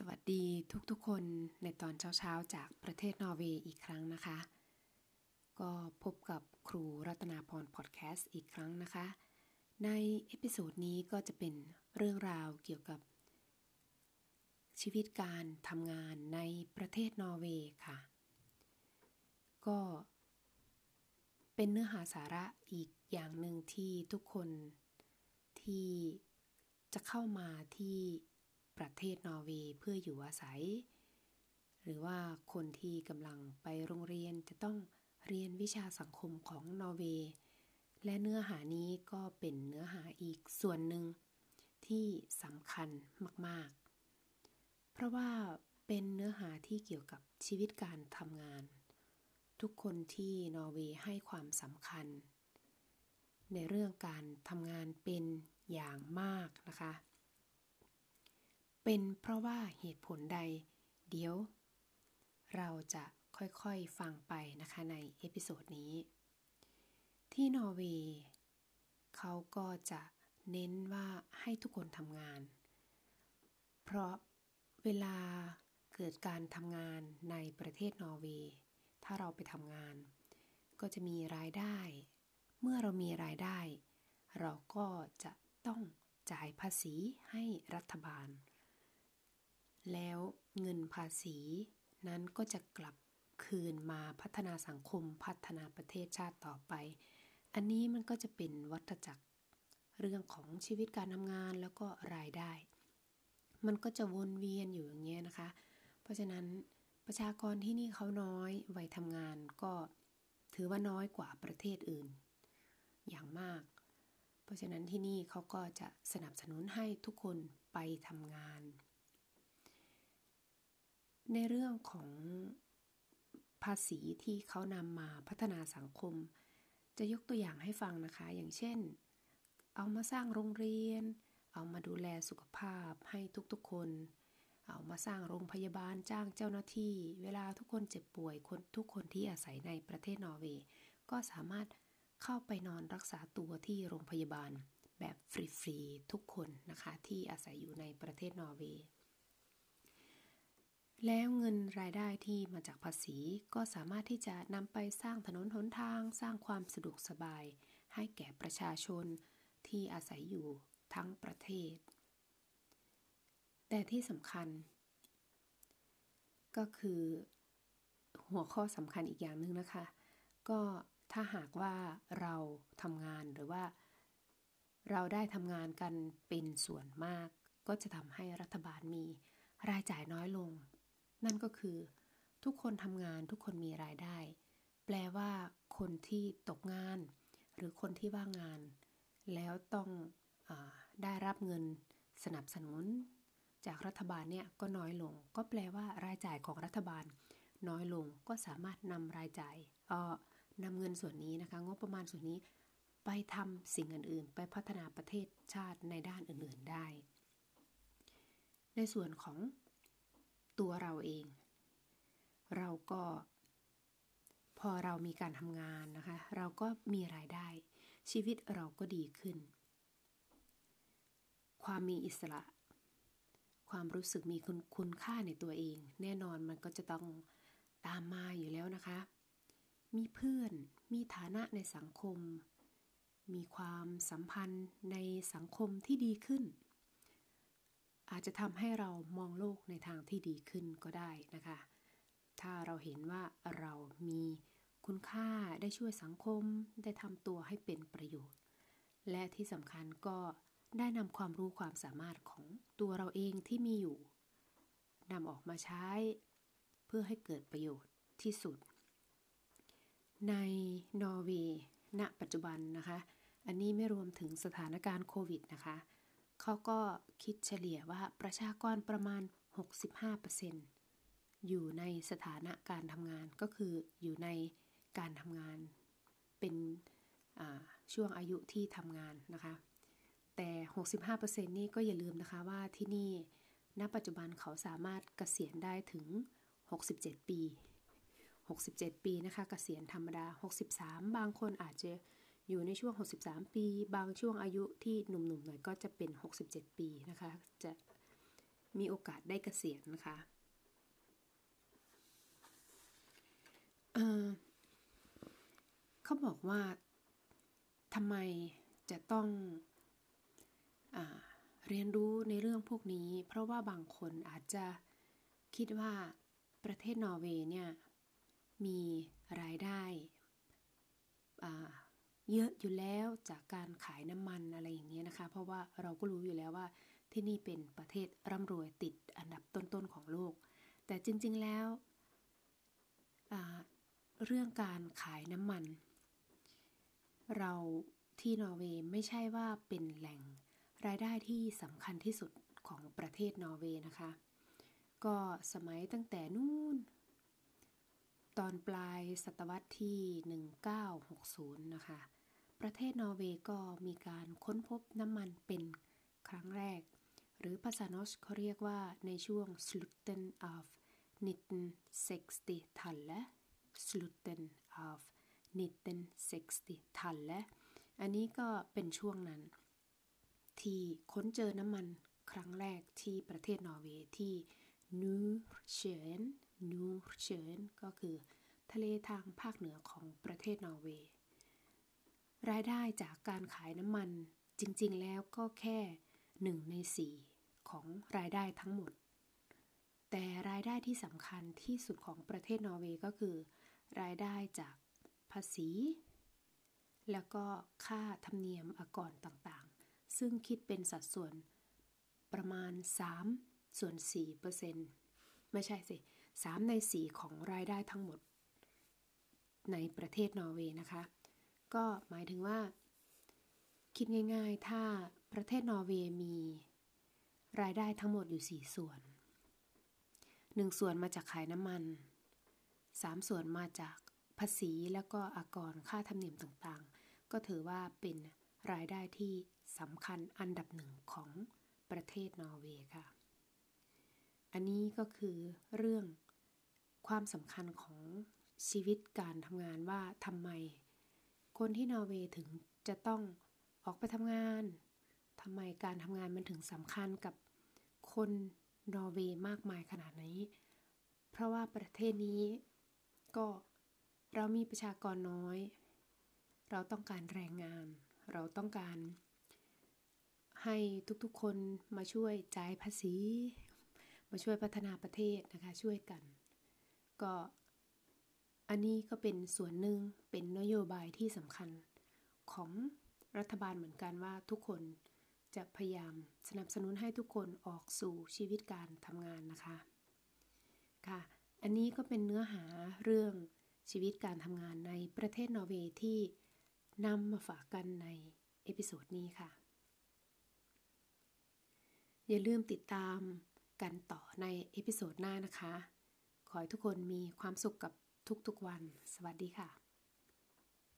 สวัสดีทุกๆคนในตอนเช้าๆ จากประเทศนอร์เวย์อีกครั้งนะคะ ก็พบกับครูรัตนาพรพอดแคสต์อีกครั้งนะคะ ใน episode นี้ก็จะเป็นเรื่องราวเกี่ยวกับ ชีวิตการทำงานในประเทศนอร์เวย์ค่ะ ก็เป็นเนื้อหาสาระอีกอย่างหนึ่งที่ทุกคนที่จะเข้ามาที่ ประเทศนอร์เวย์เพื่ออยู่อาศัย หรือว่าคนที่กำลังไปโรงเรียนจะต้องเรียนวิชาสังคมของนอร์เวย์และเนื้อหานี้ก็เป็นเนื้อหาอีกส่วนหนึ่งที่สำคัญมาก ๆ เพราะว่าเป็นเนื้อหาที่เกี่ยวกับชีวิตการทำงาน ทุกคนที่นอร์เวย์ให้ความสำคัญ ในเรื่องการทำงานเป็นอย่างมากนะคะ เป็นเพราะว่าเหตุผลใด เดี๋ยว เราจะค่อยๆฟังไปนะคะใน episode นี้ ที่นอร์เวย์เขาก็จะเน้นว่าให้ทุกคนทำงาน เพราะเวลาเกิดการทำงานในประเทศนอร์เวย์ ถ้าเราไปทำงาน ก็จะมีรายได้ เมื่อเรามีรายได้ เราก็จะต้องจ่ายภาษีให้รัฐบาล แล้วเงินภาษีนั้นก็จะกลับคืนมาพัฒนาสังคมพัฒนาประเทศชาติต่อไป อันนี้มันก็จะเป็นวัฏจักร เรื่องของชีวิตการทำงานแล้วก็รายได้ มันก็จะวนเวียนอยู่อย่างเงี้ยนะคะ เพราะฉะนั้นประชากรที่นี่เขาน้อยวัยทำงานก็ถือว่าน้อยกว่าประเทศอื่น อย่างมาก เพราะฉะนั้นที่นี่เขาก็จะสนับสนุนให้ทุกคนไปทำงาน ในเรื่องของภาษีที่เขานำมาพัฒนาสังคม จะยกตัวอย่างให้ฟังนะคะ อย่างเช่น เอามาสร้างโรงเรียน เอามาดูแลสุขภาพให้ทุกๆคน เอามาสร้างโรงพยาบาลจ้างเจ้าหน้าที่ เวลาทุกคนเจ็บป่วยคนทุกคนที่อาศัยในประเทศนอร์เวย์ก็สามารถเข้าไปนอนรักษาตัวที่โรงพยาบาลแบบฟรีๆทุกคนนะคะที่อาศัยอยู่ในประเทศนอร์เวย์ แล้วเงินรายได้ที่มาจากภาษีก็สามารถที่จะนำไปสร้างถนนหนทาง สร้างความสะดวกสบาย ให้แก่ประชาชนที่อาศัยอยู่ทั้งประเทศ แต่ที่สำคัญ ก็คือหัวข้อสำคัญอีกอย่างหนึ่งนะคะ ก็ถ้าหากว่าเราทำงานหรือว่า เราได้ทำงานกันเป็นส่วนมาก ก็จะทำให้รัฐบาลมีรายจ่ายน้อยลง นั่นก็คือ ทุกคนทำงานทุกคนมีรายได้ แปลว่า คนที่ตกงาน หรือคนที่ว่างงาน แล้วต้องอได้รับเงินสนับสนุน จากรัฐบาลเนี่ยก็น้อยลง ก็แปลว่ารายจ่ายของรัฐบาล น้อยลงก็สามารถนำรายจ่ายเออนำเงินส่วนนี้นะคะงบประมาณส่วนนี้ไปทำสิ่งอื่นๆ ไปพัฒนาประเทศชาติในด้านอื่นๆได้ ในส่วนของ ตัวเราเอง เราก็ พอเรามีการทำงานนะคะ เราก็มีรายได้ ชีวิตเราก็ดีขึ้น ความมีอิสระ ความรู้สึกมีคุณคุณค่าในตัวเอง แน่นอนมันก็จะต้องตามมาอยู่แล้วนะคะ มีเพื่อน มีฐานะในสังคม มีความสัมพันธ์ในสังคมที่ดีขึ้น อาจจะทำให้เรามองโลกในทางที่ดีขึ้นก็ได้นะคะ ถ้าเราเห็นว่าเรามีคุณค่าได้ช่วยสังคม ได้ทำตัวให้เป็นประโยชน์ และที่สำคัญก็ได้นำความรู้ความสามารถของตัวเราเองที่มีอยู่นำออกมาใช้ เพื่อให้เกิดประโยชน์ที่สุด ในนอร์เวย์ณปัจจุบันนะคะ อันนี้ไม่รวมถึงสถานการณ์โควิดนะคะ เขาก็คิดเฉลี่ยว่าประชากรประมาณ 65%อยู่ในสถานะการทำงานก็คืออยู่ในการทำงานเป็นช่วงอายุที่ทำงานนะคะ แต่ 65%นี่ก็อย่าลืมนะคะว่าที่นี่ณปัจจุบันเขาสามารถเกษียณได้ถึง 67 ปี 67 ปีนะคะกะเกษียณธรรมดา 63 บางคนอาจจะ อยู่ในช่วง 63 ปี บางช่วงอายุที่หนุ่มๆหน่อยก็จะเป็น 67 ปีนะคะ จะมีโอกาสได้เกษียณนะคะเเขาบอกว่าทำไมจะต้องอเรียนรู้ในเรื่องพวกนี้ เพราะว่าบางคนอาจจะคิดว่าประเทศนอร์เวย์เนี่ยมีรายได้ เยอะอยู่แล้วจากการขายน้ำมันอะไรอย่างเงี้ยนะคะ เพราะว่าเราก็รู้อยู่แล้วว่าที่นี่เป็นประเทศร่ำรวยติดอันดับต้นๆของโลก แต่จริงๆแล้วเรื่องการขายน้ำมัน เราที่นอร์เวย์ไม่ใช่ว่าเป็นแหล่งรายได้ที่สำคัญที่สุดของประเทศนอร์เวย์นะคะ ก็สมัยตั้งแต่นู่น ตอนปลายศตวรรษที่ 1960 นะคะ ประเทศนอร์เวย์ก็มีการค้นพบน้ำมันเป็นครั้งแรก หรือภาษานอชเขาเรียกว่าในช่วง slutten of 1960 t a l l e slutten of 1960 t a l l e อันนี้ก็เป็นช่วงนั้น ที่ค้นเจอน้ำมันครั้งแรกที่ประเทศนอร์เวย์ที่นูเชนนูเชนก็คือ ทะเลทางภาคเหนือของประเทศนอร์เวย์ รายได้จากการขายน้ำมันจริงๆแล้วก็แค่หนึ่งในสี่ของรายได้ทั้งหมด แต่รายได้ที่สำคัญที่สุดของประเทศนอร์เวย์ก็คือ รายได้จากภาษี แล้วก็ค่าธรรมเนียมอากรต่างๆ ซึ่งคิดเป็นสัดส่วนประมาณ 3 ส่วน4เปอร์เซ็นต์ไม่ใช่สิ3ใน 4 ของรายได้ทั้งหมด ในประเทศนอร์เวย์นะคะ ก็หมายถึงว่า คิดง่ายๆ ถ้าประเทศนอร์เวย์มี รายได้ทั้งหมดอยู่ 4 ส่วน 1 ส่วนมาจากขายน้ำมัน 3 ส่วนมาจากภาษีแล้วก็อากรค่าธรรมเนียมต่างๆ ก็ถือว่าเป็นรายได้ที่สำคัญอันดับหนึ่งของประเทศนอร์เวย์ค่ะ อันนี้ก็คือเรื่องความสำคัญของชีวิตการทำงานว่าทำไม คนที่นอร์เวย์ถึงจะต้องออกไปทำงานทำไมการทำงานมันถึงสำคัญกับคนนอร์เวย์มากมายขนาดนี้ เพราะว่าประเทศนี้ก็เรามีประชากรน้อย เราต้องการแรงงาน เราต้องการ ให้ทุกๆคนมาช่วยจ่ายภาษี มาช่วยพัฒนาประเทศนะคะช่วยกัน ก็ อันนี้ก็เป็นส่วนหนึ่งเป็นนโยบายที่สำคัญของรัฐบาลเหมือนกันว่าทุกคนจะพยายามสนับสนุนให้ทุกคนออกสู่ชีวิตการทำงานนะคะค่ะ อันนี้ก็เป็นเนื้อหาเรื่องชีวิตการทำงานในประเทศนอร์เวย์ที่นำมาฝากกันใน episode นี้ค่ะ อย่าลืมติดตามกันต่อใน episode หน้านะคะ ขอให้ทุกคนมีความสุขกับ ทุกๆวัน สวัสดีค่ะ